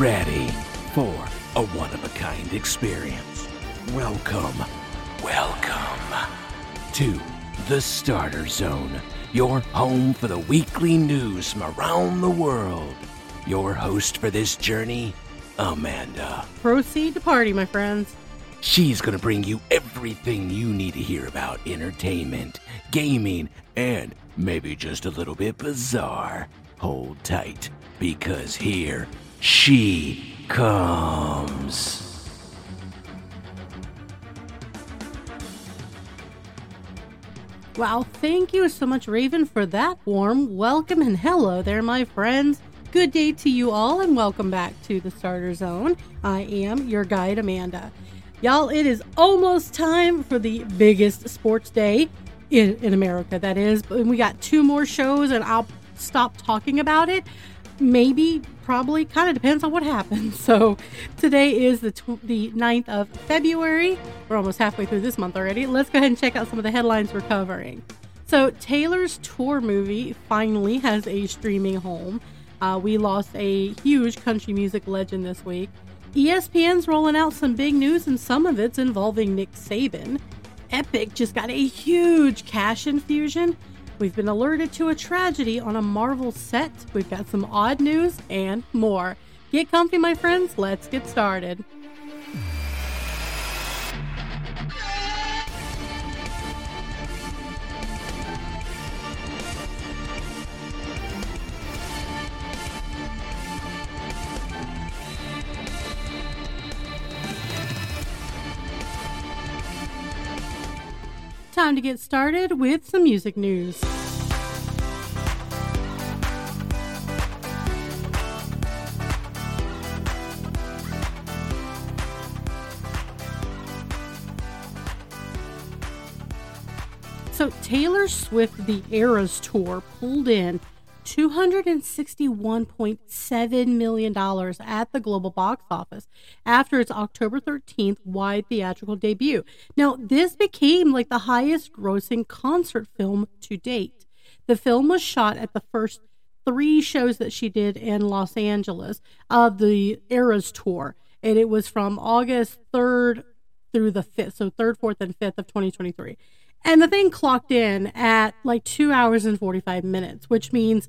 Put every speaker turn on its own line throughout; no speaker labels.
Ready for a one of a kind experience. Welcome, welcome to the Starter Zone, your home for the weekly news from around the world. Your host for this journey, Amanda.
Proceed to party, my friends.
She's going to bring you everything you need to hear about entertainment, gaming, and maybe just a little bit bizarre. Hold tight, because here she comes.
Wow, thank you so much, Raven, for that warm welcome and hello there, my friends. Good day to you all, and welcome back to the Starter Zone. I am your guide, Amanda. Y'all, it is almost time for the biggest sports day in, in America, that is. But we got two more shows, and I'll stop talking about it. Maybe, probably, kind of depends on what happens. So today is the, tw- the 9th of February. We're almost halfway through this month already. Let's go ahead and check out some of the headlines we're covering. So, Taylor's tour movie finally has a streaming home. Uh, we lost a huge country music legend this week. ESPN's rolling out some big news, and some of it's involving Nick Saban. Epic just got a huge cash infusion. We've been alerted to a tragedy on a Marvel set. We've got some odd news and more. Get comfy, my friends. Let's get started. Time to get started with some music news. So, Taylor Swift The Eras Tour pulled in $261.7 million at the global box office after its October 13th wide theatrical debut. Now, this became like the highest grossing concert film to date. The film was shot at the first three shows that she did in Los Angeles of the Eras Tour, and it was from August 3rd through the 5th, so 3rd, 4th, and 5th of 2023. And the thing clocked in at like two hours and 45 minutes, which means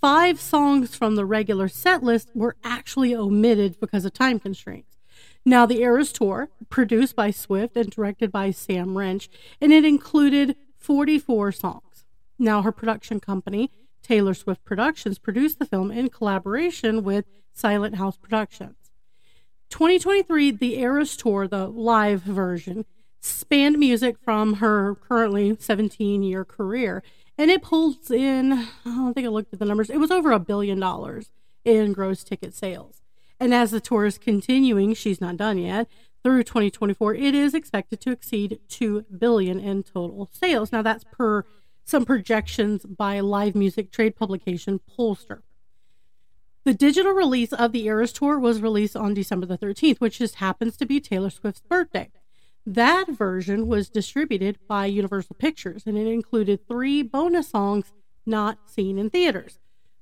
five songs from the regular set list were actually omitted because of time constraints. Now, the Eras Tour, produced by Swift and directed by Sam Wrench, and it included 44 songs. Now, her production company, Taylor Swift Productions, produced the film in collaboration with Silent House Productions. 2023, the Eras Tour, the live version, spanned music from her currently 17 year career. And it pulls in, oh, I don't think I looked at the numbers, it was over a billion dollars in gross ticket sales. And as the tour is continuing, she's not done yet. Through 2024, it is expected to exceed 2 billion in total sales. Now that's per some projections by live music trade publication Pollstar. The digital release of the Eras Tour was released on December the 13th, which just happens to be Taylor Swift's birthday. That version was distributed by Universal Pictures and it included three bonus songs not seen in theaters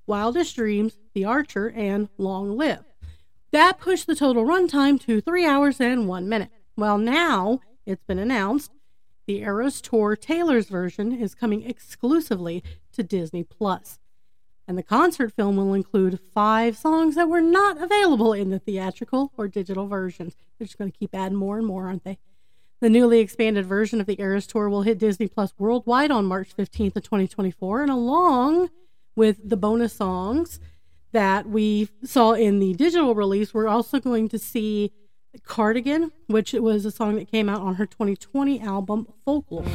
Wildest Dreams, The Archer, and Long Live. That pushed the total runtime to three hours and one minute. Well, now it's been announced the Eras Tour Taylor's version is coming exclusively to Disney Plus. And the concert film will include five songs that were not available in the theatrical or digital versions. They're just going to keep adding more and more, aren't they? The newly expanded version of the Eras Tour will hit Disney Plus worldwide on March 15th of 2024, and along with the bonus songs that we saw in the digital release, we're also going to see Cardigan, which was a song that came out on her 2020 album Folklore.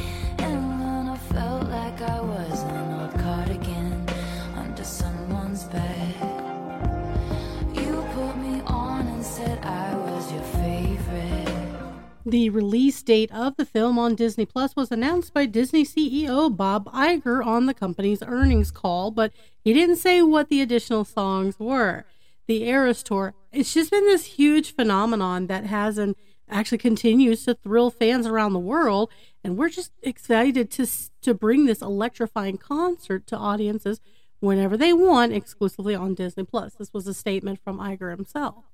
The release date of the film on Disney Plus was announced by Disney CEO Bob Iger on the company's earnings call, but he didn't say what the additional songs were. The Eras Tour, it's just been this huge phenomenon that has and actually continues to thrill fans around the world, and we're just excited to to bring this electrifying concert to audiences whenever they want exclusively on Disney Plus. This was a statement from Iger himself.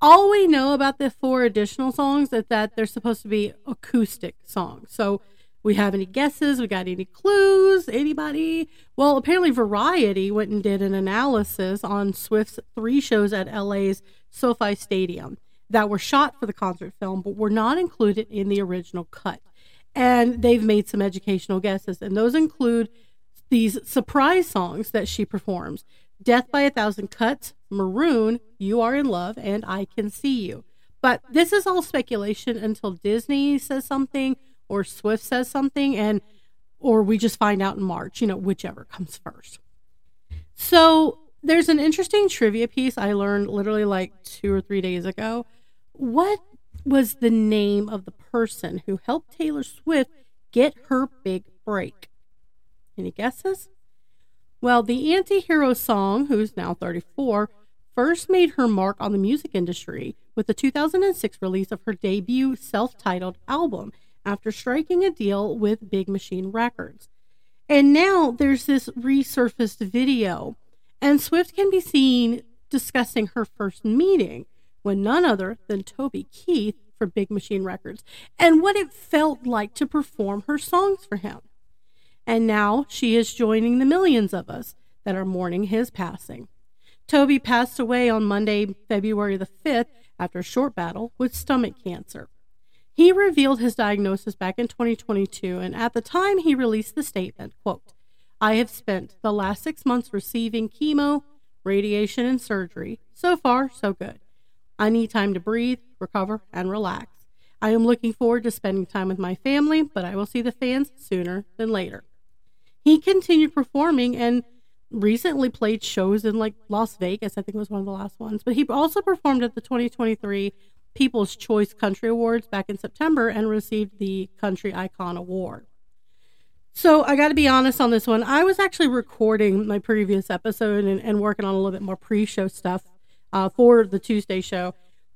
All we know about the four additional songs is that they're supposed to be acoustic songs. So we have any guesses? We got any clues? Anybody? Well, apparently Variety went and did an analysis on Swift's three shows at LA's SoFi Stadium that were shot for the concert film but were not included in the original cut. And they've made some educational guesses, and those include these surprise songs that she performs Death by a Thousand Cuts, Maroon, You Are in Love, and I Can See You. But this is all speculation until Disney says something or Swift says something and or we just find out in March, you know, whichever comes first. So there's an interesting trivia piece I learned literally like two or three days ago. What was the name of the person who helped Taylor Swift get her big break? Any guesses? Well, the anti hero song, who's now 34, first made her mark on the music industry with the 2006 release of her debut self titled album after striking a deal with Big Machine Records. And now there's this resurfaced video, and Swift can be seen discussing her first meeting with none other than Toby Keith for Big Machine Records and what it felt like to perform her songs for him. And now she is joining the millions of us that are mourning his passing. Toby passed away on Monday, February the 5th, after a short battle with stomach cancer. He revealed his diagnosis back in 2022, and at the time he released the statement, quote, I have spent the last six months receiving chemo, radiation, and surgery. So far, so good. I need time to breathe, recover, and relax. I am looking forward to spending time with my family, but I will see the fans sooner than later. He continued performing and recently played shows in like Las Vegas, I think was one of the last ones, but he also performed at the 2023 People's Choice Country Awards back in September and received the Country Icon Award. So I got to be honest on this one. I was actually recording my previous episode and, and working on a little bit more pre show stuff uh, for the Tuesday show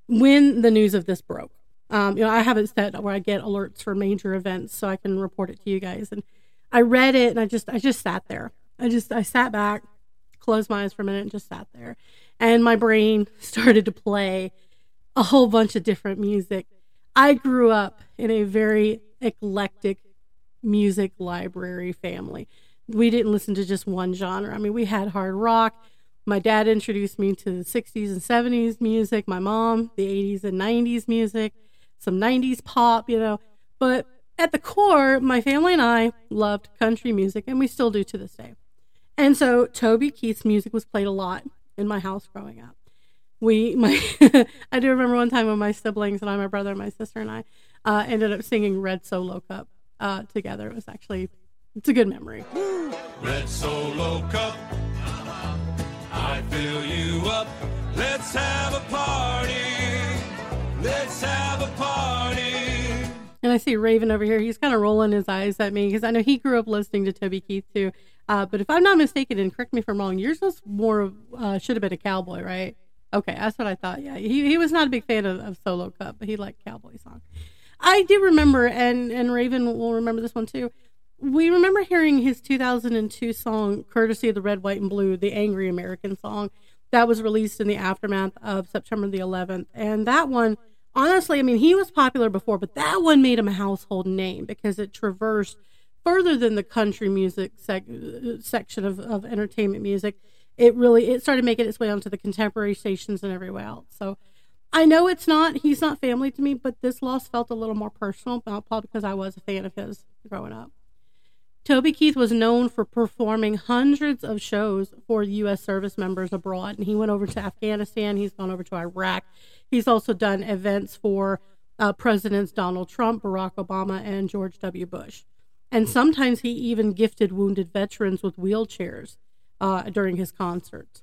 when the news of this broke. Um, you know, I have it set where I get alerts for major events so I can report it to you guys. And I read it and I just, I just sat there. I just, I sat back, closed my eyes for a minute and just sat there. And my brain started to play a whole bunch of different music. I grew up in a very eclectic music library family. We didn't listen to just one genre. I mean, we had hard rock. My dad introduced me to the 60s and 70s music, my mom, the 80s and 90s music, some 90s pop, you know. But at the core, my family and I loved country music, and we still do to this day. And so Toby Keith's music was played a lot in my house growing up we my I do remember one time when my siblings and I, my brother, and my sister, and I uh, ended up singing Red Solo Cup uh, together. It was actually it's a good memory.
Red Solo Cup, I fill you up. Let's have a party. Let's have a party.
And I see Raven over here. He's kind of rolling his eyes at me because I know he grew up listening to Toby Keith too. Uh, but if I'm not mistaken, and correct me if I'm wrong, yours was more of uh, should have been a cowboy, right? Okay, that's what I thought. Yeah, he he was not a big fan of, of Solo Cup, but he liked Cowboy Song. I do remember, and and Raven will remember this one too. We remember hearing his 2002 song, courtesy of the Red, White, and Blue, the Angry American song, that was released in the aftermath of September the 11th. And that one, honestly, I mean, he was popular before, but that one made him a household name because it traversed further than the country music sec- section of, of entertainment music it really it started making its way onto the contemporary stations and everywhere else. So I know it's not he's not family to me, but this loss felt a little more personal, probably because I was a fan of his growing up. Toby Keith was known for performing hundreds of shows for U.S. service members abroad, and he went over to Afghanistan. He's gone over to Iraq. He's also done events for uh, Presidents Donald Trump, Barack Obama, and George W. Bush. And sometimes he even gifted wounded veterans with wheelchairs uh, during his concerts.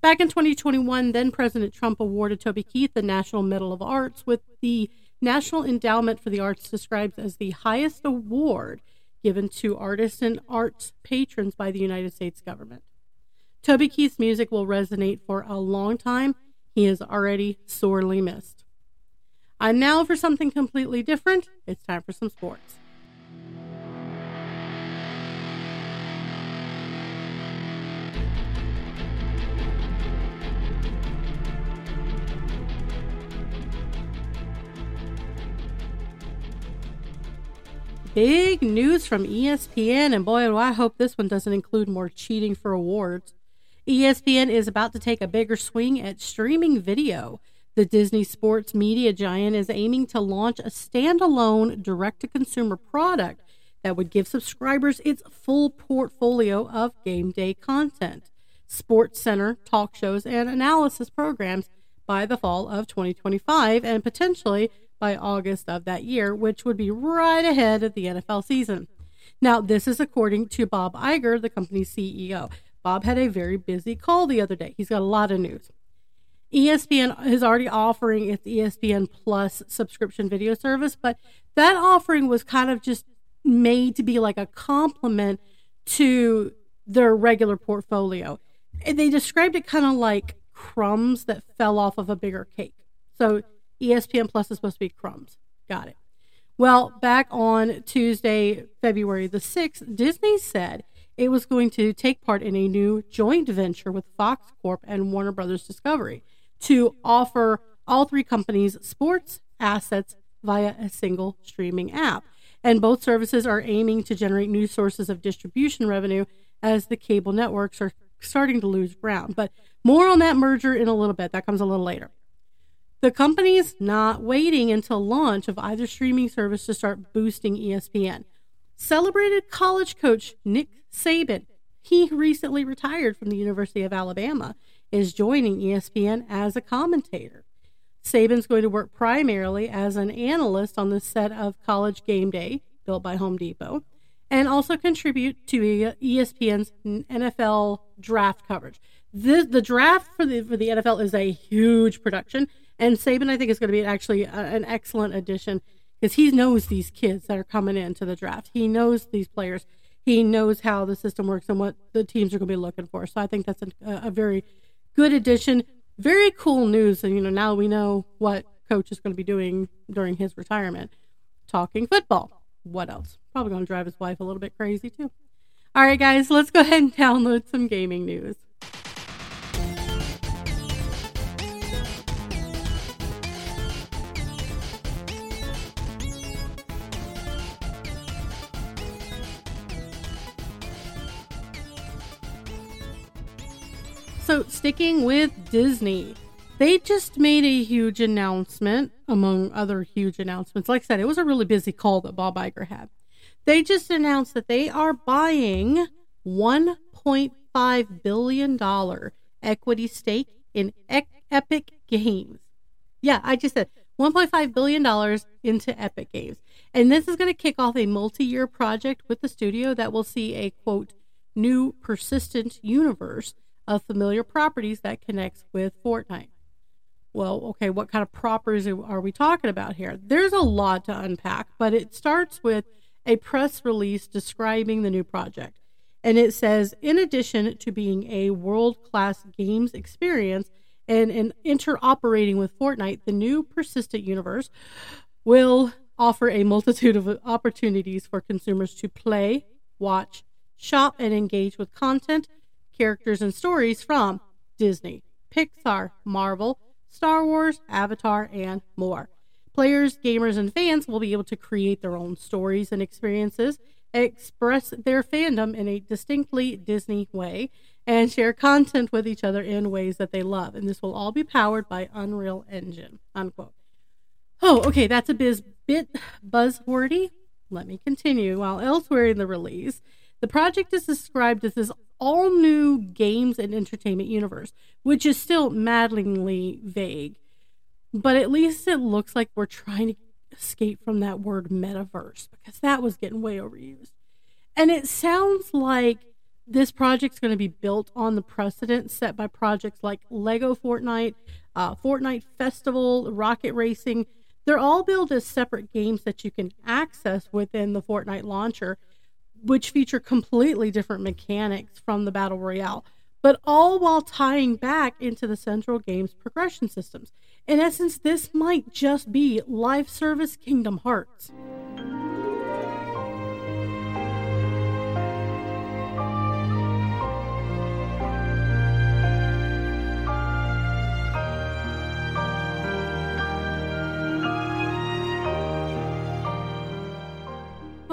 Back in 2021, then President Trump awarded Toby Keith the National Medal of Arts, with the National Endowment for the Arts described as the highest award given to artists and arts patrons by the United States government. Toby Keith's music will resonate for a long time. He is already sorely missed. And now for something completely different, it's time for some sports. Big news from ESPN, and boy, do I hope this one doesn't include more cheating for awards. ESPN is about to take a bigger swing at streaming video. The Disney sports media giant is aiming to launch a standalone direct to consumer product that would give subscribers its full portfolio of game day content, sports center, talk shows, and analysis programs by the fall of 2025 and potentially by August of that year, which would be right ahead of the NFL season. Now, this is according to Bob Iger, the company's CEO. Bob had a very busy call the other day. He's got a lot of news. ESPN is already offering its ESPN Plus subscription video service, but that offering was kind of just made to be like a complement to their regular portfolio. They described it kind of like crumbs that fell off of a bigger cake. So ESPN Plus is supposed to be crumbs. Got it. Well, back on Tuesday, February the 6th, Disney said it was going to take part in a new joint venture with Fox Corp and Warner Brothers Discovery to offer all three companies sports assets via a single streaming app. And both services are aiming to generate new sources of distribution revenue as the cable networks are starting to lose ground. But more on that merger in a little bit. That comes a little later. The company's not waiting until launch of either streaming service to start boosting ESPN. Celebrated college coach Nick Saban, he recently retired from the University of Alabama, is joining ESPN as a commentator. Saban's going to work primarily as an analyst on the set of College Game Day, built by Home Depot, and also contribute to ESPN's NFL draft coverage. The, the draft for the for the NFL is a huge production, and Saban I think is going to be actually a, an excellent addition because he knows these kids that are coming into the draft. He knows these players. He knows how the system works and what the teams are going to be looking for. So I think that's a, a very good addition. Very cool news, and you know now we know what coach is going to be doing during his retirement, talking football. What else? Probably going to drive his wife a little bit crazy too. All right, guys, let's go ahead and download some gaming news. So, sticking with Disney, they just made a huge announcement, among other huge announcements. Like I said, it was a really busy call that Bob Iger had. They just announced that they are buying $1.5 billion equity stake in E- Epic Games. Yeah, I just said $1.5 billion into Epic Games. And this is going to kick off a multi year project with the studio that will see a quote, new persistent universe of familiar properties that connects with Fortnite. Well, okay, what kind of properties are we talking about here? There's a lot to unpack, but it starts with a press release describing the new project. And it says, in addition to being a world class games experience and, and interoperating with Fortnite, the new persistent universe will offer a multitude of opportunities for consumers to play, watch, shop, and engage with content, characters, and stories from Disney, Pixar, Marvel, Star Wars, Avatar, and more. Players, gamers, and fans will be able to create their own stories and experiences, express their fandom in a distinctly Disney way, and share content with each other in ways that they love. And this will all be powered by Unreal Engine. Unquote. Oh, okay, that's a biz bit buzzwordy. Let me continue. While elsewhere in the release, the project is described as this all new games and entertainment universe, which is still maddeningly vague. But at least it looks like we're trying to escape from that word metaverse because that was getting way overused. And it sounds like this project's going to be built on the precedent set by projects like Lego Fortnite, uh, Fortnite Festival, Rocket Racing. They're all built as separate games that you can access within the Fortnite launcher, which feature completely different mechanics from the Battle Royale, but all while tying back into the Central Games progression systems. In essence, this might just be live service Kingdom Hearts.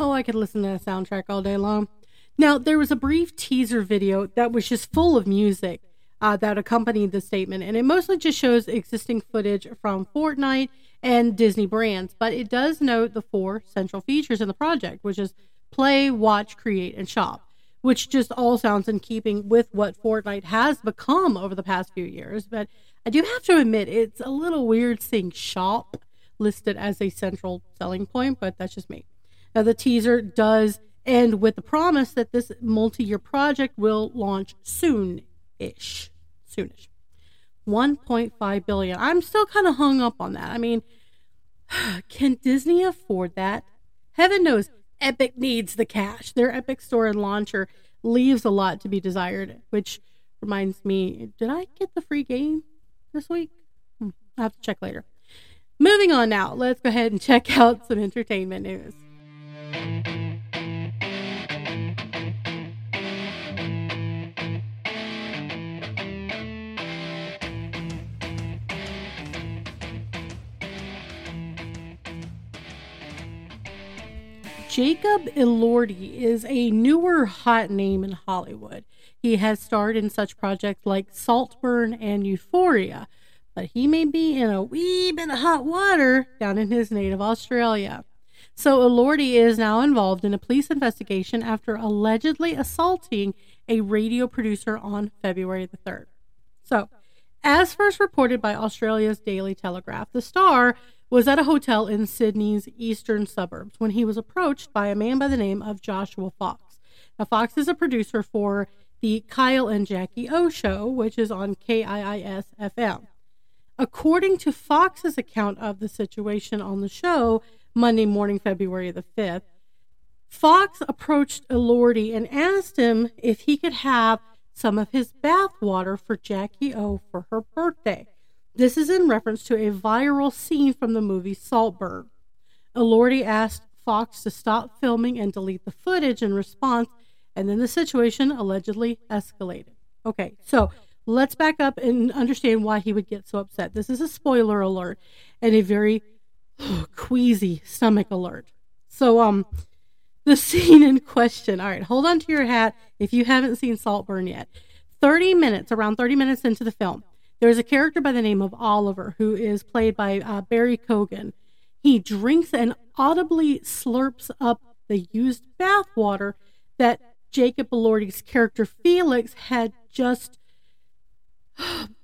Oh, I could listen to that soundtrack all day long. Now, there was a brief teaser video that was just full of music uh, that accompanied the statement, and it mostly just shows existing footage from Fortnite and Disney brands, but it does note the four central features in the project, which is play, watch, create, and shop, which just all sounds in keeping with what Fortnite has become over the past few years. But I do have to admit, it's a little weird seeing shop listed as a central selling point, but that's just me. Now, the teaser does end with the promise that this multi year project will launch soon ish. Soonish. 1.5 billion. I'm still kind of hung up on that. I mean, can Disney afford that? Heaven knows Epic needs the cash. Their Epic Store and launcher leaves a lot to be desired, which reminds me, did I get the free game this week? Hmm, I'll have to check later. Moving on now, let's go ahead and check out some entertainment news. Jacob Elordi is a newer hot name in Hollywood. He has starred in such projects like Saltburn and Euphoria, but he may be in a wee bit of hot water down in his native Australia. So Elordi is now involved in a police investigation after allegedly assaulting a radio producer on February the 3rd. So, as first reported by Australia's Daily Telegraph, the star was at a hotel in Sydney's eastern suburbs when he was approached by a man by the name of Joshua Fox. Now, Fox is a producer for the Kyle and Jackie O show, which is on KIIS FM. According to Fox's account of the situation on the show, Monday morning, February the 5th, Fox approached Elordi and asked him if he could have some of his bath water for Jackie O for her birthday. This is in reference to a viral scene from the movie Saltburn. Elordi asked Fox to stop filming and delete the footage in response, and then the situation allegedly escalated. Okay, so let's back up and understand why he would get so upset. This is a spoiler alert and a very queasy stomach alert. So, um, the scene in question. All right, hold on to your hat if you haven't seen Saltburn yet. 30 minutes, around 30 minutes into the film, there's a character by the name of Oliver who is played by uh, Barry Keoghan. He drinks and audibly slurps up the used bathwater that Jacob Elordi's character Felix had just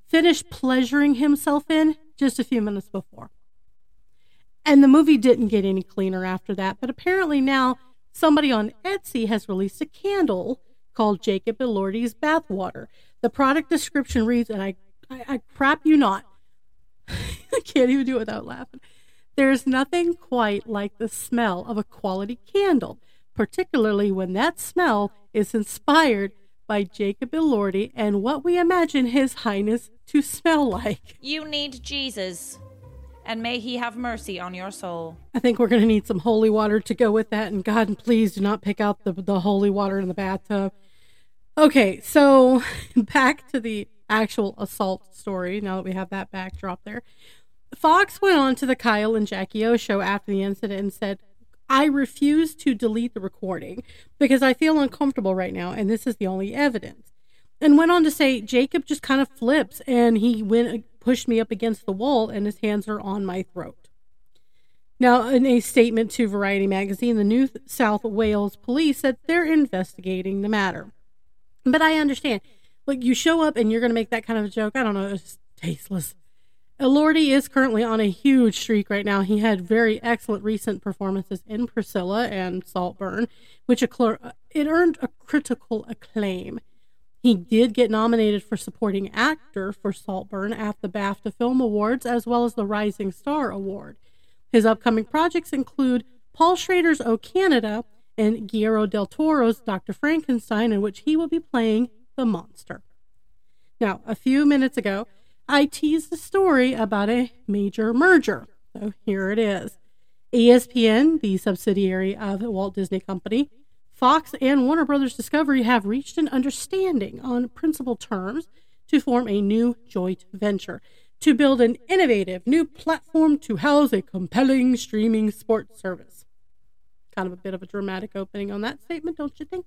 finished pleasuring himself in just a few minutes before. And the movie didn't get any cleaner after that, but apparently now somebody on Etsy has released a candle called Jacob Elordi's Bathwater. The product description reads, and I I, I crap you not. I can't even do it without laughing. There's nothing quite like the smell of a quality candle, particularly when that smell is inspired by Jacob Elordi and what we imagine His Highness to smell like.
You need Jesus, and may he have mercy on your soul.
I think we're going to need some holy water to go with that, and God, please do not pick out the, the holy water in the bathtub. Okay, so back to the actual assault story now that we have that backdrop there. Fox went on to the Kyle and Jackie O show after the incident and said, I refuse to delete the recording because I feel uncomfortable right now, and this is the only evidence. And went on to say, Jacob just kind of flips and he went pushed me up against the wall and his hands are on my throat. Now, in a statement to Variety magazine, the New South Wales police said they're investigating the matter. But I understand like you show up and you're going to make that kind of a joke. I don't know. It's tasteless. Elordi is currently on a huge streak right now. He had very excellent recent performances in Priscilla and Saltburn, which it earned a critical acclaim. He did get nominated for supporting actor for Saltburn at the BAFTA Film Awards as well as the Rising Star Award. His upcoming projects include Paul Schrader's O Canada and Guillermo del Toro's Dr. Frankenstein, in which he will be playing the monster. Now, a few minutes ago, I teased a story about a major merger. So here it is. ESPN, the subsidiary of Walt Disney Company, Fox and Warner Brothers Discovery have reached an understanding on principal terms to form a new joint venture to build an innovative new platform to house a compelling streaming sports service. Kind of a bit of a dramatic opening on that statement, don't you think?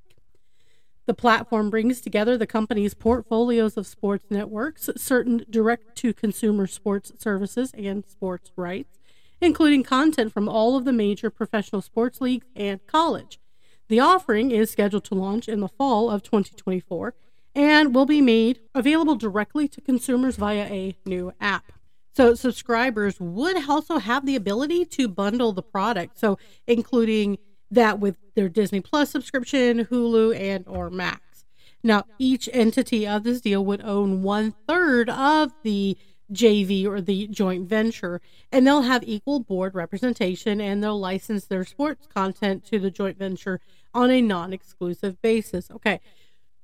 The platform brings together the company's portfolios of sports networks, certain direct to consumer sports services, and sports rights, including content from all of the major professional sports leagues and college. The offering is scheduled to launch in the fall of 2024 and will be made available directly to consumers via a new app. So subscribers would also have the ability to bundle the product, so including that with their Disney Plus subscription, Hulu, and or Max. Now, each entity of this deal would own one third of the JV or the joint venture, and they'll have equal board representation and they'll license their sports content to the joint venture on a non exclusive basis. Okay,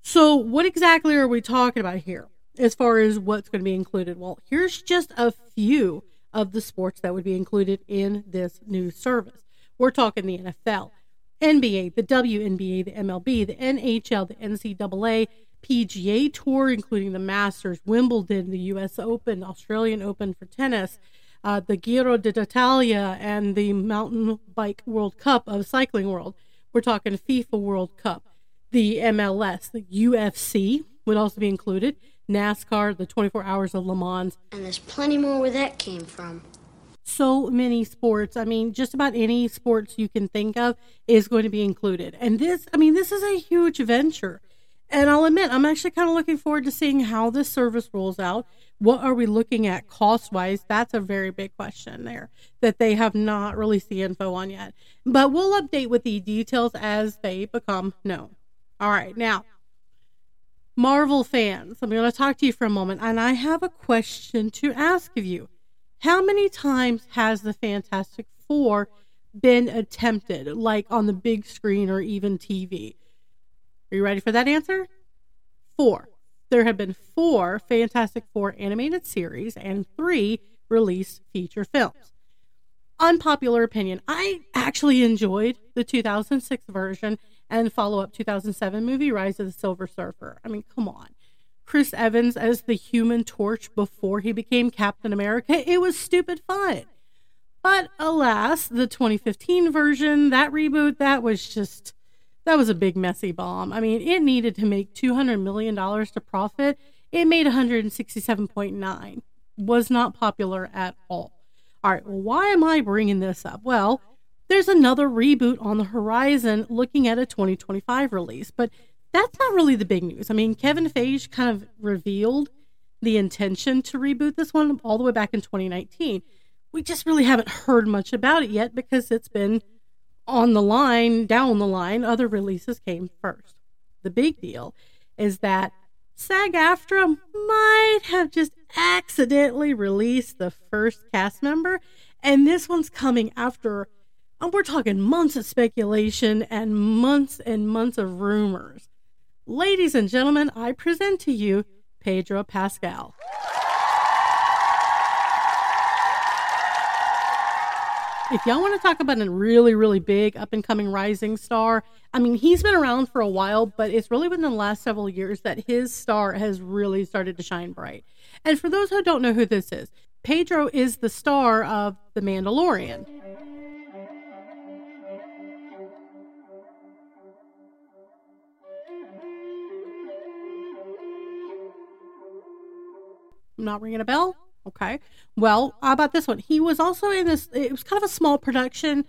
so what exactly are we talking about here as far as what's going to be included? Well, here's just a few of the sports that would be included in this new service. We're talking the NFL, NBA, the WNBA, the MLB, the NHL, the NCAA, PGA Tour, including the Masters, Wimbledon, the U.S. Open, Australian Open for tennis, uh, the Giro d'Italia, and the Mountain Bike World Cup of Cycling World. We're talking FIFA World Cup, the MLS, the UFC would also be included, NASCAR, the 24 Hours of Le Mans.
And there's plenty more where that came from
so many sports. I mean, just about any sports you can think of is going to be included. And this, I mean, this is a huge venture. And I'll admit, I'm actually kind of looking forward to seeing how this service rolls out. What are we looking at cost wise? That's a very big question there that they have not released the info on yet. But we'll update with the details as they become known. All right, now, Marvel fans, I'm going to talk to you for a moment, and I have a question to ask of you. How many times has the Fantastic Four been attempted, like on the big screen or even TV? Are you ready for that answer? Four. There have been four Fantastic Four animated series and three released feature films. Unpopular opinion I actually enjoyed the 2006 version and follow up 2007 movie Rise of the Silver Surfer. I mean, come on. Chris Evans as the human torch before he became Captain America. It was stupid fun. But alas, the 2015 version, that reboot, that was just, that was a big messy bomb. I mean, it needed to make $200 million to profit. It made 167.9. Was not popular at all. All right, well, why am I bringing this up? Well, there's another reboot on the horizon looking at a 2025 release, but that's not really the big news. I mean, Kevin Feige kind of revealed the intention to reboot this one all the way back in 2019. We just really haven't heard much about it yet because it's been on the line, down the line. Other releases came first. The big deal is that SAG AFTRA might have just accidentally released the first cast member, and this one's coming after. And we're talking months of speculation and months and months of rumors. Ladies and gentlemen, I present to you Pedro Pascal. If y'all want to talk about a really, really big up and coming rising star, I mean, he's been around for a while, but it's really within the last several years that his star has really started to shine bright. And for those who don't know who this is, Pedro is the star of The Mandalorian. I'm not ringing a bell? Okay. Well, how about this one? He was also in this, it was kind of a small production.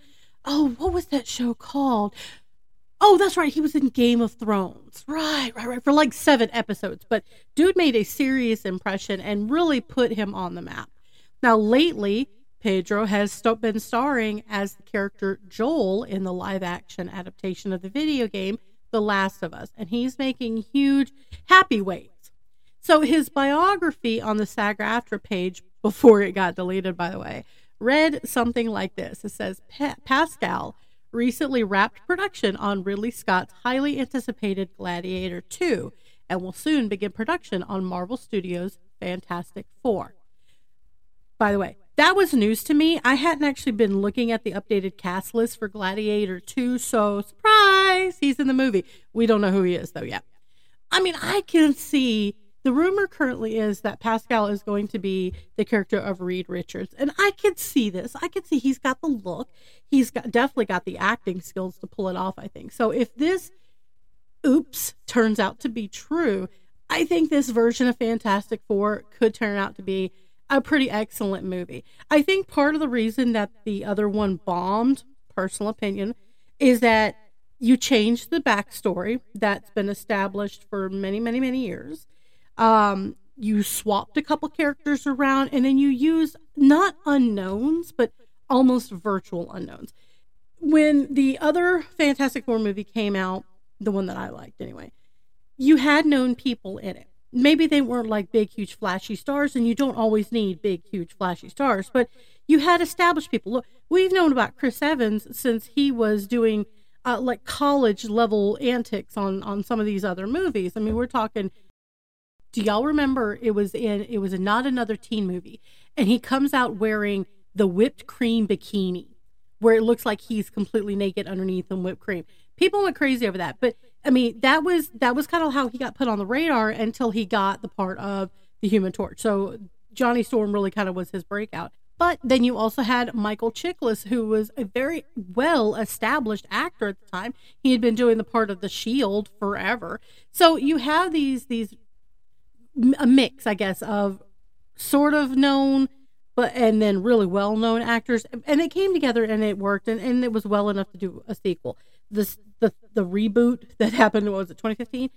Oh, what was that show called? Oh, that's right. He was in Game of Thrones. Right, right, right. For like seven episodes. But dude made a serious impression and really put him on the map. Now, lately, Pedro has st- been starring as the character Joel in the live action adaptation of the video game The Last of Us. And he's making huge happy weight so his biography on the SAG AFTRA page, before it got deleted, by the way, read something like this. It says Pascal recently wrapped production on Ridley Scott's highly anticipated Gladiator 2 and will soon begin production on Marvel Studios' Fantastic Four. By the way, that was news to me. I hadn't actually been looking at the updated cast list for Gladiator 2, so surprise, he's in the movie. We don't know who he is though yet. I mean, I can see the rumor currently is that Pascal is going to be the character of Reed Richards. And I could see this. I could see he's got the look. He's got definitely got the acting skills to pull it off, I think. So if this oops turns out to be true, I think this version of Fantastic Four could turn out to be a pretty excellent movie. I think part of the reason that the other one bombed, personal opinion, is that you change the backstory that's been established for many, many, many years. Um, you swapped a couple characters around, and then you used not unknowns, but almost virtual unknowns. When the other Fantastic Four movie came out, the one that I liked anyway, you had known people in it. Maybe they weren't like big, huge, flashy stars, and you don't always need big, huge, flashy stars, but you had established people. Look, we've known about Chris Evans since he was doing uh, like college level antics on on some of these other movies. I mean, we're talking. Do y'all remember it was in it was not another teen movie, and he comes out wearing the whipped cream bikini, where it looks like he's completely naked underneath in whipped cream. People went crazy over that, but I mean, that was that was kind of how he got put on the radar until he got the part of the Human Torch. So Johnny Storm really kind of was his breakout. But then you also had Michael Chiklis, who was a very well established actor at the time. He had been doing the part of the Shield forever. So you have these these a mix, I guess, of sort of known but and then really well known actors. And it came together and it worked and, and it was well enough to do a sequel. This the the reboot that happened was it 2015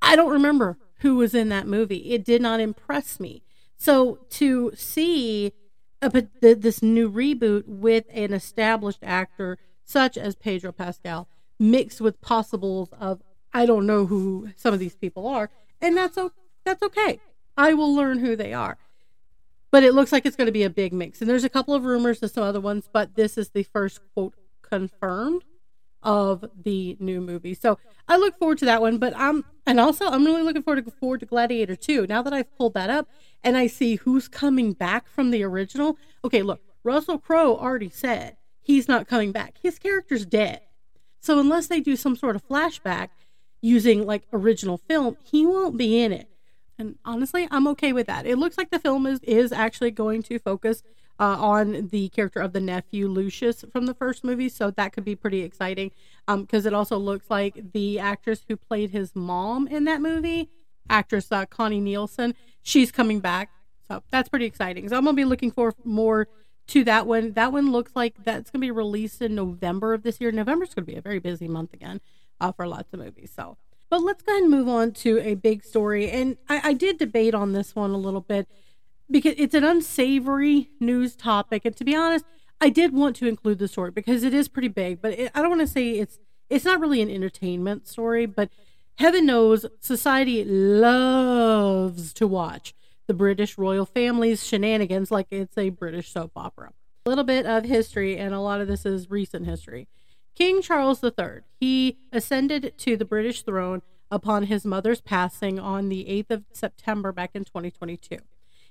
i don't remember who was in that movie. It did not impress me. So to see a, this new reboot with an established actor such as pedro pascal mixed with possibles of i don't know who some of these people are and that's that's okay i will learn who they are but it looks like it's going to be a big mix and there's a couple of rumors of some other ones but this is the first quote confirmed of the new movie. So I look forward to that one. But I'm and also I'm really looking forward to forward to Gladiator 2. Now that I've pulled that up and I see who's coming back from the original. Okay, look, Russell Crowe already said he's not coming back. His character's dead. So unless they do some sort of flashback using like original film, he won't be in it. And honestly, I'm okay with that. It looks like the film is is actually going to focus uh, on the character of the nephew Lucius from the first movie, so that could be pretty exciting. Because um, it also looks like the actress who played his mom in that movie, actress uh, Connie Nielsen, she's coming back. So that's pretty exciting. So I'm gonna be looking for more to that one. That one looks like that's gonna be released in November of this year. November's gonna be a very busy month again uh, for lots of movies. So. But let's go ahead and move on to a big story. And I, I did debate on this one a little bit because it's an unsavory news topic. And to be honest, I did want to include the story because it is pretty big, but it, I don't want to say it's it's not really an entertainment story, but heaven knows society loves to watch the British royal family's shenanigans like it's a British soap opera. A little bit of history, and a lot of this is recent history. King Charles III, he ascended to the British throne upon his mother's passing on the 8th of September back in 2022.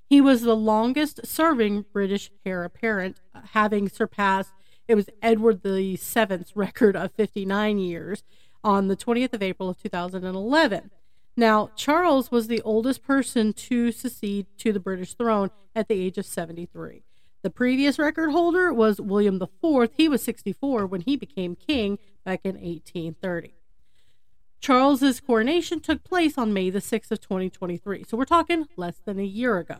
He was the longest serving British heir apparent, having surpassed it was Edward VII's record of 59 years on the 20th of April of 2011. Now, Charles was the oldest person to succeed to the British throne at the age of 73. The previous record holder was William IV. He was 64 when he became king back in 1830. Charles's coronation took place on May the 6th of 2023. So we're talking less than a year ago.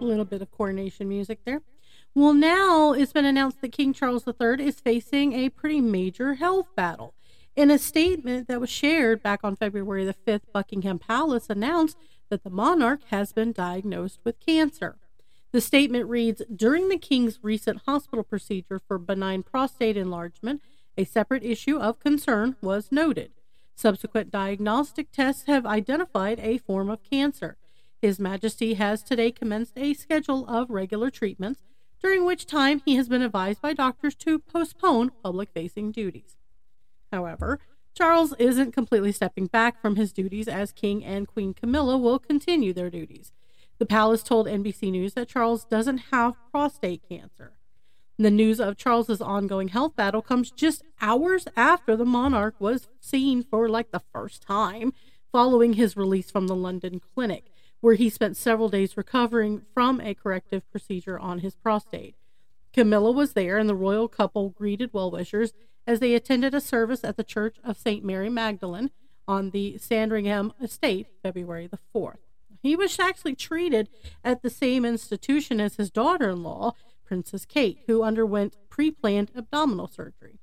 A little bit of coronation music there. Well, now it's been announced that King Charles III is facing a pretty major health battle. In a statement that was shared back on February the 5th, Buckingham Palace announced that the monarch has been diagnosed with cancer. The statement reads During the king's recent hospital procedure for benign prostate enlargement, a separate issue of concern was noted. Subsequent diagnostic tests have identified a form of cancer. His Majesty has today commenced a schedule of regular treatments, during which time he has been advised by doctors to postpone public facing duties. However, Charles isn't completely stepping back from his duties as King and Queen Camilla will continue their duties. The palace told NBC News that Charles doesn't have prostate cancer. The news of Charles's ongoing health battle comes just hours after the monarch was seen for like the first time following his release from the London clinic, where he spent several days recovering from a corrective procedure on his prostate. Camilla was there, and the royal couple greeted well wishers as they attended a service at the Church of St. Mary Magdalene on the Sandringham estate February the 4th. He was actually treated at the same institution as his daughter in law, Princess Kate, who underwent pre planned abdominal surgery.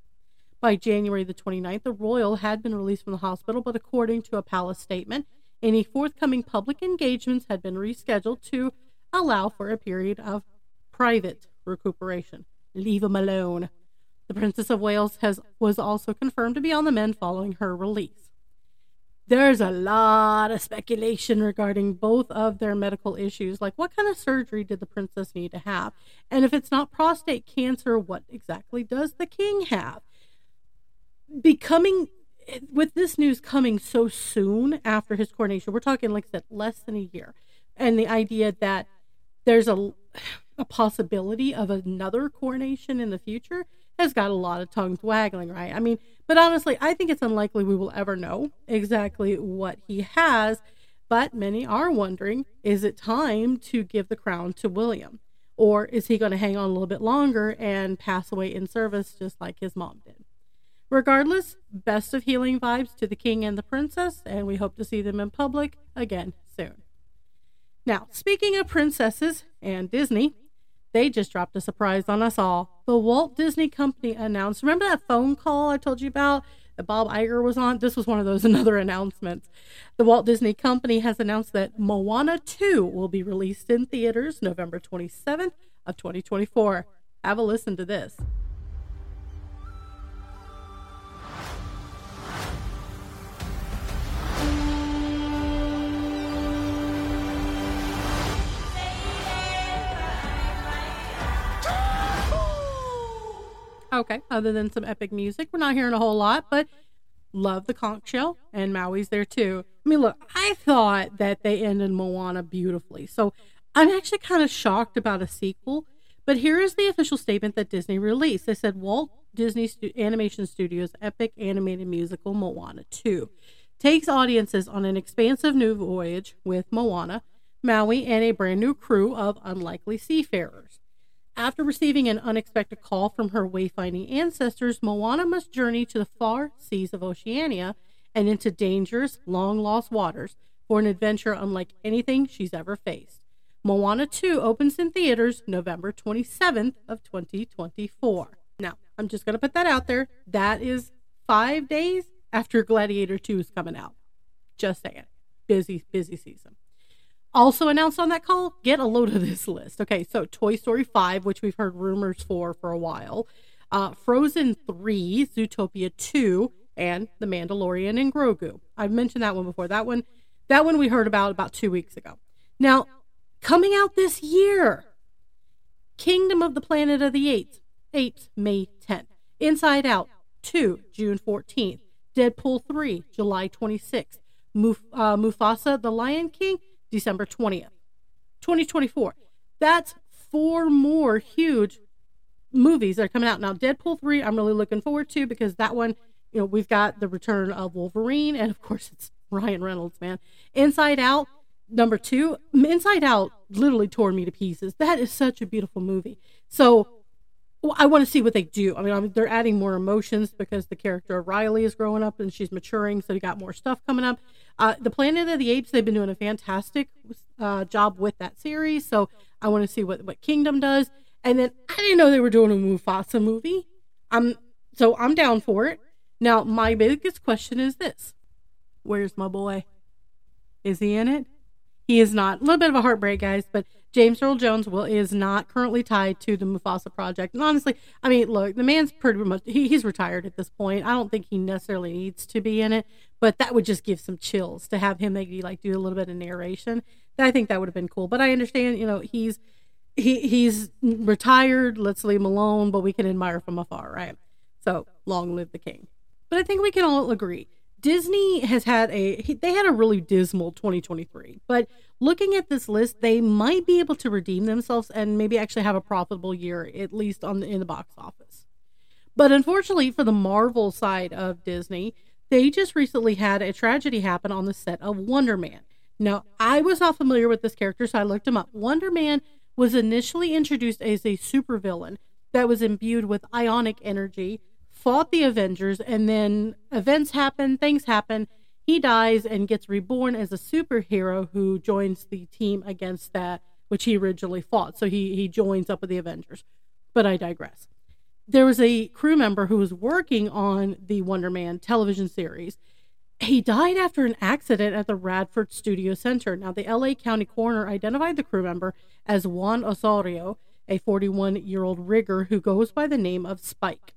By January the 29th, the royal had been released from the hospital, but according to a palace statement, any forthcoming public engagements had been rescheduled to allow for a period of private recuperation. Leave him alone. The Princess of Wales has was also confirmed to be on the mend following her release. There's a lot of speculation regarding both of their medical issues, like what kind of surgery did the princess need to have? And if it's not prostate cancer, what exactly does the king have? Becoming with this news coming so soon after his coronation, we're talking like I said, less than a year. And the idea that there's a a possibility of another coronation in the future has got a lot of tongues waggling, right? I mean, but honestly, I think it's unlikely we will ever know exactly what he has. But many are wondering is it time to give the crown to William? Or is he going to hang on a little bit longer and pass away in service just like his mom did? Regardless, best of healing vibes to the king and the princess, and we hope to see them in public again soon. Now, speaking of princesses and Disney, they just dropped a surprise on us all. The Walt Disney Company announced, remember that phone call I told you about that Bob Iger was on? This was one of those another announcements. The Walt Disney Company has announced that Moana 2 will be released in theaters November 27th of 2024. Have a listen to this. Okay, other than some epic music, we're not hearing a whole lot, but love the conch shell and Maui's there too. I mean, look, I thought that they ended Moana beautifully, so I'm actually kind of shocked about a sequel. But here is the official statement that Disney released. They said Walt Disney Stu- Animation Studios' epic animated musical Moana 2 takes audiences on an expansive new voyage with Moana, Maui, and a brand new crew of unlikely seafarers. After receiving an unexpected call from her wayfinding ancestors, Moana must journey to the far seas of Oceania and into dangerous, long lost waters for an adventure unlike anything she's ever faced. Moana 2 opens in theaters November 27th of 2024. Now, I'm just going to put that out there. That is 5 days after Gladiator 2 is coming out. Just saying. Busy busy season. Also announced on that call, get a load of this list. Okay, so Toy Story 5, which we've heard rumors for for a while, uh, Frozen 3, Zootopia 2, and The Mandalorian and Grogu. I've mentioned that one before. That one, that one we heard about about two weeks ago. Now, coming out this year, Kingdom of the Planet of the Apes, Apes, May 10th. Inside Out 2, June 14th. Deadpool 3, July 26th. Muf- uh, Mufasa, The Lion King, December 20th, 2024. That's four more huge movies that are coming out. Now, Deadpool 3, I'm really looking forward to because that one, you know, we've got the return of Wolverine, and of course, it's Ryan Reynolds, man. Inside Out, number two, Inside Out literally tore me to pieces. That is such a beautiful movie. So, I want to see what they do. I mean, I mean, they're adding more emotions because the character of Riley is growing up and she's maturing, so you got more stuff coming up. Uh, the Planet of the Apes, they've been doing a fantastic uh, job with that series, so I want to see what what Kingdom does. And then I didn't know they were doing a Mufasa movie. I'm so I'm down for it. Now, my biggest question is this: Where's my boy? Is he in it? He is not. A little bit of a heartbreak, guys, but James Earl Jones will is not currently tied to the Mufasa project. And honestly, I mean, look, the man's pretty much he, he's retired at this point. I don't think he necessarily needs to be in it, but that would just give some chills to have him maybe like do a little bit of narration. I think that would have been cool. But I understand, you know, he's he he's retired. Let's leave him alone, but we can admire from afar, right? So long live the king. But I think we can all agree Disney has had a they had a really dismal 2023, but looking at this list, they might be able to redeem themselves and maybe actually have a profitable year at least on the, in the box office. But unfortunately for the Marvel side of Disney, they just recently had a tragedy happen on the set of Wonder Man. Now, I was not familiar with this character, so I looked him up. Wonder Man was initially introduced as a supervillain that was imbued with ionic energy, fought the Avengers, and then events happen, things happen. He dies and gets reborn as a superhero who joins the team against that which he originally fought. So he he joins up with the Avengers. But I digress. There was a crew member who was working on the Wonder Man television series. He died after an accident at the Radford Studio Center. Now, the LA County coroner identified the crew member as Juan Osorio, a 41 year old rigger who goes by the name of Spike.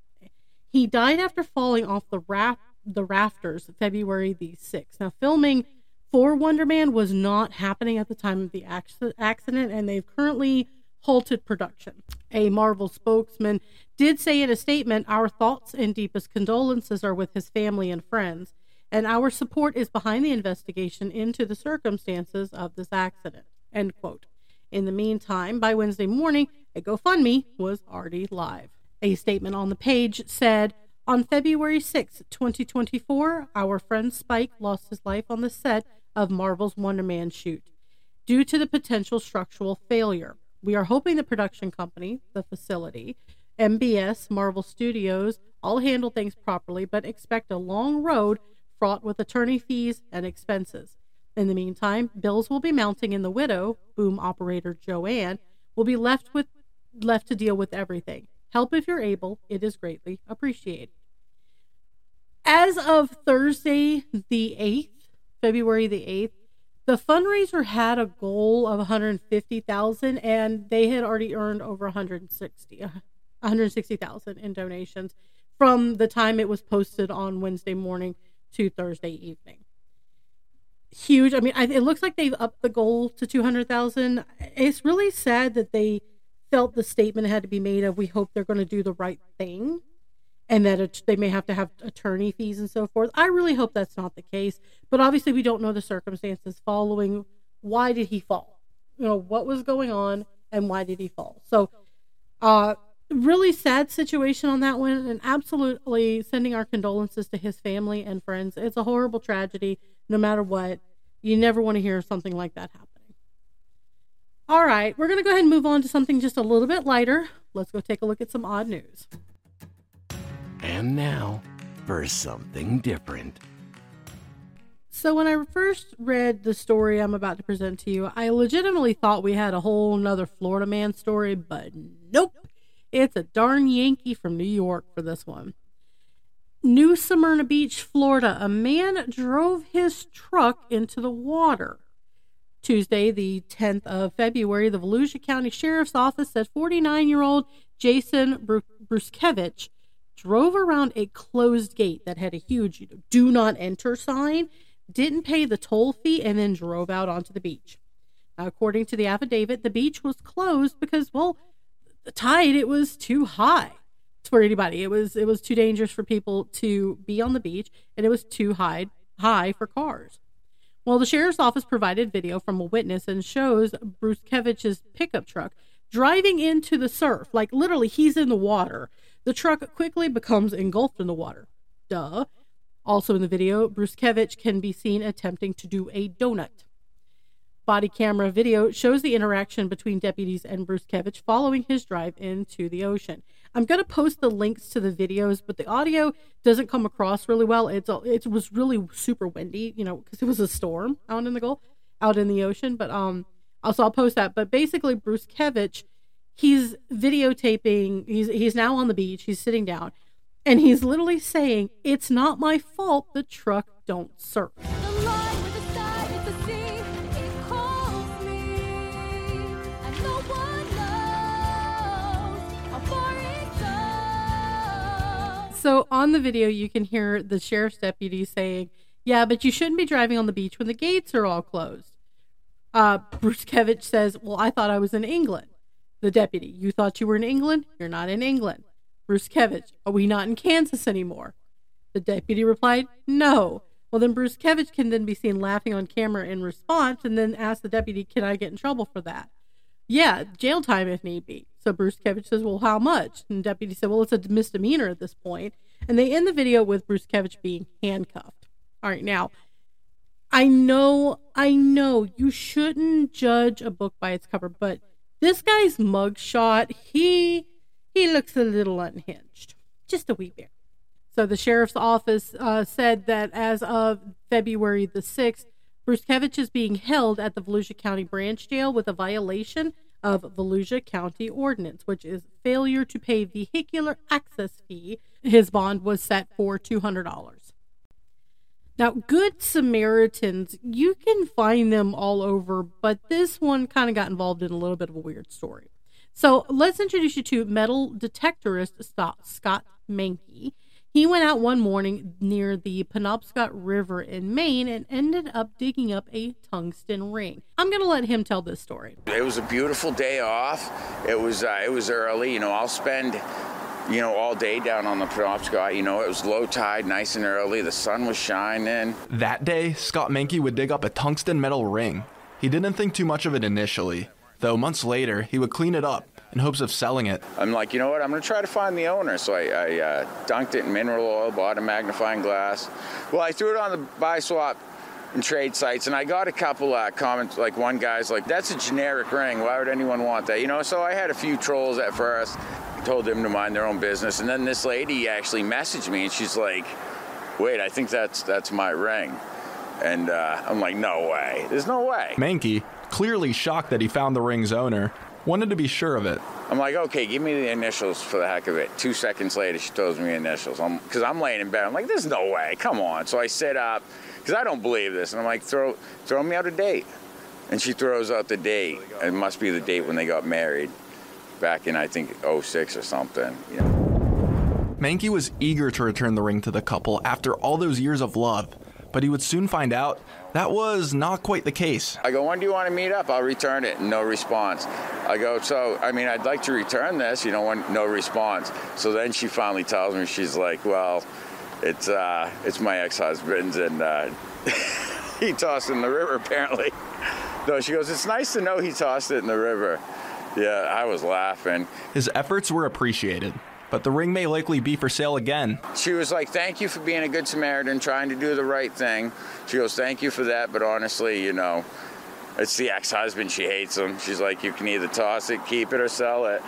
He died after falling off the, raft, the rafters February the 6th. Now, filming for Wonder Man was not happening at the time of the accident, and they've currently halted production. A Marvel spokesman did say in a statement Our thoughts and deepest condolences are with his family and friends, and our support is behind the investigation into the circumstances of this accident. End quote. In the meantime, by Wednesday morning, a GoFundMe was already live. A statement on the page said, On February 6, 2024, our friend Spike lost his life on the set of Marvel's Wonder Man shoot due to the potential structural failure. We are hoping the production company, the facility, MBS, Marvel Studios, all handle things properly, but expect a long road fraught with attorney fees and expenses. In the meantime, bills will be mounting, and the widow, boom operator Joanne, will be left with left to deal with everything. Help if you're able; it is greatly appreciated. As of Thursday, the eighth, February the eighth, the fundraiser had a goal of 150,000, and they had already earned over 160, uh, 160,000 in donations from the time it was posted on Wednesday morning to Thursday evening huge. I mean, I, it looks like they've upped the goal to 200,000. It's really sad that they felt the statement had to be made of we hope they're going to do the right thing and that it, they may have to have attorney fees and so forth. I really hope that's not the case, but obviously we don't know the circumstances following why did he fall? You know, what was going on and why did he fall? So, uh really sad situation on that one and absolutely sending our condolences to his family and friends. It's a horrible tragedy no matter what. You never want to hear something like that happening. All right, we're going to go ahead and move on to something just a little bit lighter. Let's go take a look at some odd news.
And now for something different.
So, when I first read the story I'm about to present to you, I legitimately thought we had a whole nother Florida man story, but nope. It's a darn Yankee from New York for this one. New Smyrna Beach, Florida, a man drove his truck into the water. Tuesday, the 10th of February, the Volusia County Sheriff's Office said 49 year old Jason Bruskevich drove around a closed gate that had a huge do not enter sign, didn't pay the toll fee, and then drove out onto the beach. Now, according to the affidavit, the beach was closed because, well, the tide it was too high for anybody. It was it was too dangerous for people to be on the beach, and it was too high high for cars. Well, the sheriff's office provided video from a witness and shows Bruskevich's pickup truck driving into the surf, like literally he's in the water. The truck quickly becomes engulfed in the water. Duh. Also in the video, Bruskevich can be seen attempting to do a donut. Body camera video shows the interaction between deputies and Bruskevich following his drive into the ocean. I'm going to post the links to the videos, but the audio doesn't come across really well. It's it was really super windy, you know, because it was a storm out in the Gulf, out in the ocean. But um, also I'll post that. But basically, Bruskevich, he's videotaping. He's he's now on the beach. He's sitting down, and he's literally saying, "It's not my fault the truck don't surf." So on the video, you can hear the sheriff's deputy saying, Yeah, but you shouldn't be driving on the beach when the gates are all closed. Uh, Bruskevich says, Well, I thought I was in England. The deputy, You thought you were in England? You're not in England. Bruskevich, Are we not in Kansas anymore? The deputy replied, No. Well, then Bruskevich can then be seen laughing on camera in response and then ask the deputy, Can I get in trouble for that? Yeah, jail time if need be. So Bruskevich says, Well, how much? And the deputy said, Well, it's a misdemeanor at this point. And they end the video with Bruskevich being handcuffed. All right, now, I know, I know you shouldn't judge a book by its cover, but this guy's mugshot, he he looks a little unhinged. Just a wee bit. So the sheriff's office uh, said that as of February the 6th, Bruskevich is being held at the Volusia County Branch Jail with a violation of Volusia County Ordinance, which is failure to pay vehicular access fee. His bond was set for $200. Now, Good Samaritans, you can find them all over, but this one kind of got involved in a little bit of a weird story. So let's introduce you to metal detectorist Scott Mankey. He went out one morning near the Penobscot River in Maine and ended up digging up a tungsten ring. I'm going to let him tell this story.
It was a beautiful day off. It was uh, it was early. You know, I'll spend you know all day down on the Penobscot. You know, it was low tide, nice and early. The sun was shining.
That day, Scott Mankey would dig up a tungsten metal ring. He didn't think too much of it initially, though months later he would clean it up in hopes of selling it.
I'm like, you know what? I'm going to try to find the owner. So I, I uh, dunked it in mineral oil, bought a magnifying glass. Well, I threw it on the buy swap and trade sites, and I got a couple uh, comments. Like one guy's like, "That's a generic ring. Why would anyone want that?" You know. So I had a few trolls at first. Told them to mind their own business, and then this lady actually messaged me, and she's like, "Wait, I think that's that's my ring." And uh, I'm like, "No way. There's no way."
Mankey, clearly shocked that he found the ring's owner, wanted to be sure of it.
I'm like, okay, give me the initials for the heck of it. Two seconds later, she throws me initials. I'm, because I'm, laying in bed. I'm like, there's no way. Come on. So I sit up because I don't believe this. And I'm like, throw, throw me out a date. And she throws out the date. It must be the date when they got married back in, I think, 06 or something. You know.
Mankey was eager to return the ring to the couple after all those years of love, but he would soon find out that was not quite the case.
I go, when do you want to meet up? I'll return it. No response. I go, so, I mean, I'd like to return this, you know, when, no response. So then she finally tells me, she's like, well, it's, uh, it's my ex-husband's and uh, he tossed it in the river apparently. No, she goes, it's nice to know he tossed it in the river. Yeah, I was laughing.
His efforts were appreciated but the ring may likely be for sale again.
She was like, Thank you for being a good Samaritan, trying to do the right thing. She goes, Thank you for that, but honestly, you know, it's the ex husband. She hates him. She's like, You can either toss it, keep it, or sell it.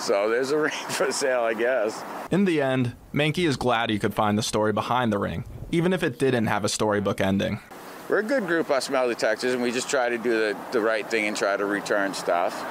So there's a ring for sale, I guess.
In the end, Mankey is glad he could find the story behind the ring, even if it didn't have a storybook ending.
We're a good group, us metal detectives, and we just try to do the, the right thing and try to return stuff,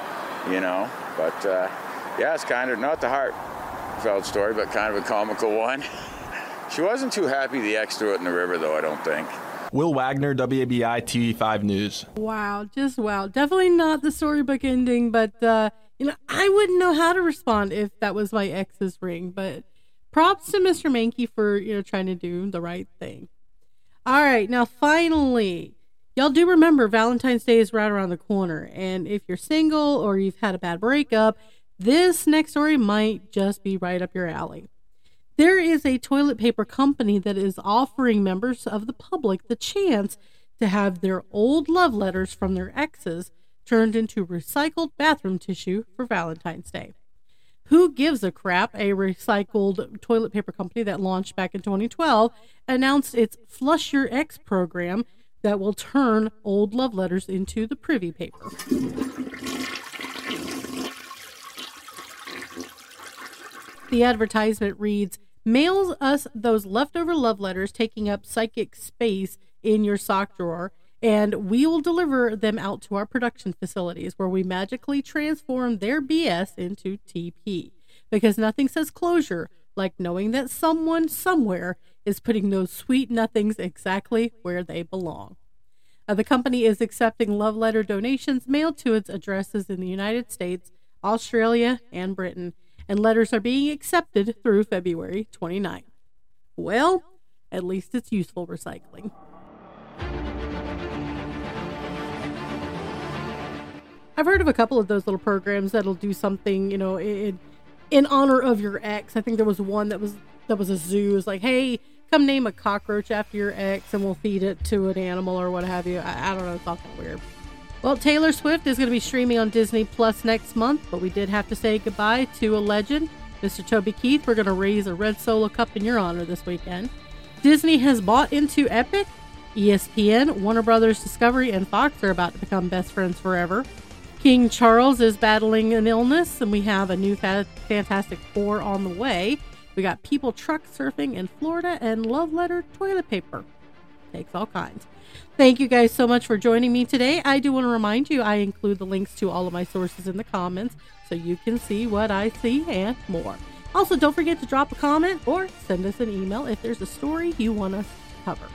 you know. But uh, yeah, it's kind of not the heartfelt story, but kind of a comical one. she wasn't too happy the ex threw it in the river, though, I don't think.
Will Wagner, WABI TV5 News.
Wow, just wow. Definitely not the storybook ending, but uh, you know, I wouldn't know how to respond if that was my ex's ring. But props to Mr. Mankey for you know trying to do the right thing. All right, now finally, y'all do remember Valentine's Day is right around the corner, and if you're single or you've had a bad breakup, this next story might just be right up your alley. There is a toilet paper company that is offering members of the public the chance to have their old love letters from their exes turned into recycled bathroom tissue for Valentine's Day. Who Gives a Crap, a recycled toilet paper company that launched back in 2012, announced its Flush Your Ex program that will turn old love letters into the privy paper. The advertisement reads Mails us those leftover love letters taking up psychic space in your sock drawer, and we will deliver them out to our production facilities where we magically transform their BS into TP. Because nothing says closure like knowing that someone somewhere is putting those sweet nothings exactly where they belong. Uh, the company is accepting love letter donations mailed to its addresses in the United States, Australia, and Britain and letters are being accepted through February 29th. Well, at least it's useful recycling. I've heard of a couple of those little programs that'll do something, you know, in in honor of your ex. I think there was one that was that was a zoo. It's like, hey, come name a cockroach after your ex and we'll feed it to an animal or what have you. I, I don't know. It's all kind of weird. Well, Taylor Swift is going to be streaming on Disney Plus next month, but we did have to say goodbye to a legend. Mr. Toby Keith, we're going to raise a red solo cup in your honor this weekend. Disney has bought into Epic. ESPN, Warner Brothers Discovery, and Fox are about to become best friends forever. King Charles is battling an illness, and we have a new fa- Fantastic Four on the way. We got people truck surfing in Florida and love letter toilet paper. Takes all kinds. Thank you guys so much for joining me today. I do want to remind you I include the links to all of my sources in the comments so you can see what I see and more. Also, don't forget to drop a comment or send us an email if there's a story you want us to cover.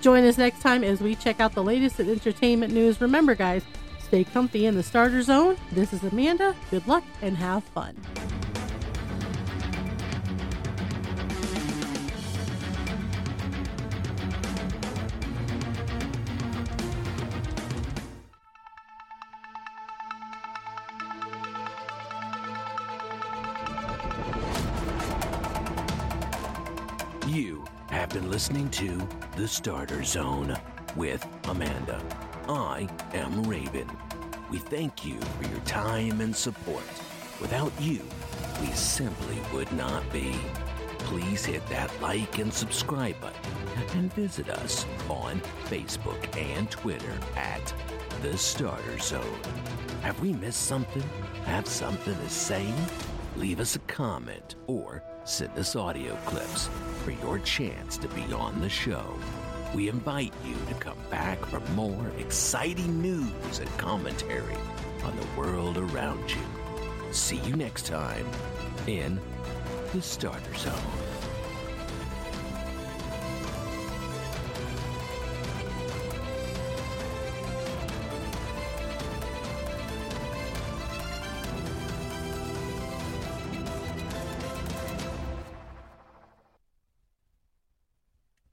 Join us next time as we check out the latest in entertainment news. Remember, guys, stay comfy in the starter zone. This is Amanda. Good luck and have fun.
You have been listening to The Starter Zone with Amanda. I am Raven. We thank you for your time and support. Without you, we simply would not be. Please hit that like and subscribe button and visit us on Facebook and Twitter at The Starter Zone. Have we missed something? Have something to say? Leave us a comment or send us audio clips for your chance to be on the show. We invite you to come back for more exciting news and commentary on the world around you. See you next time in the Starter Zone.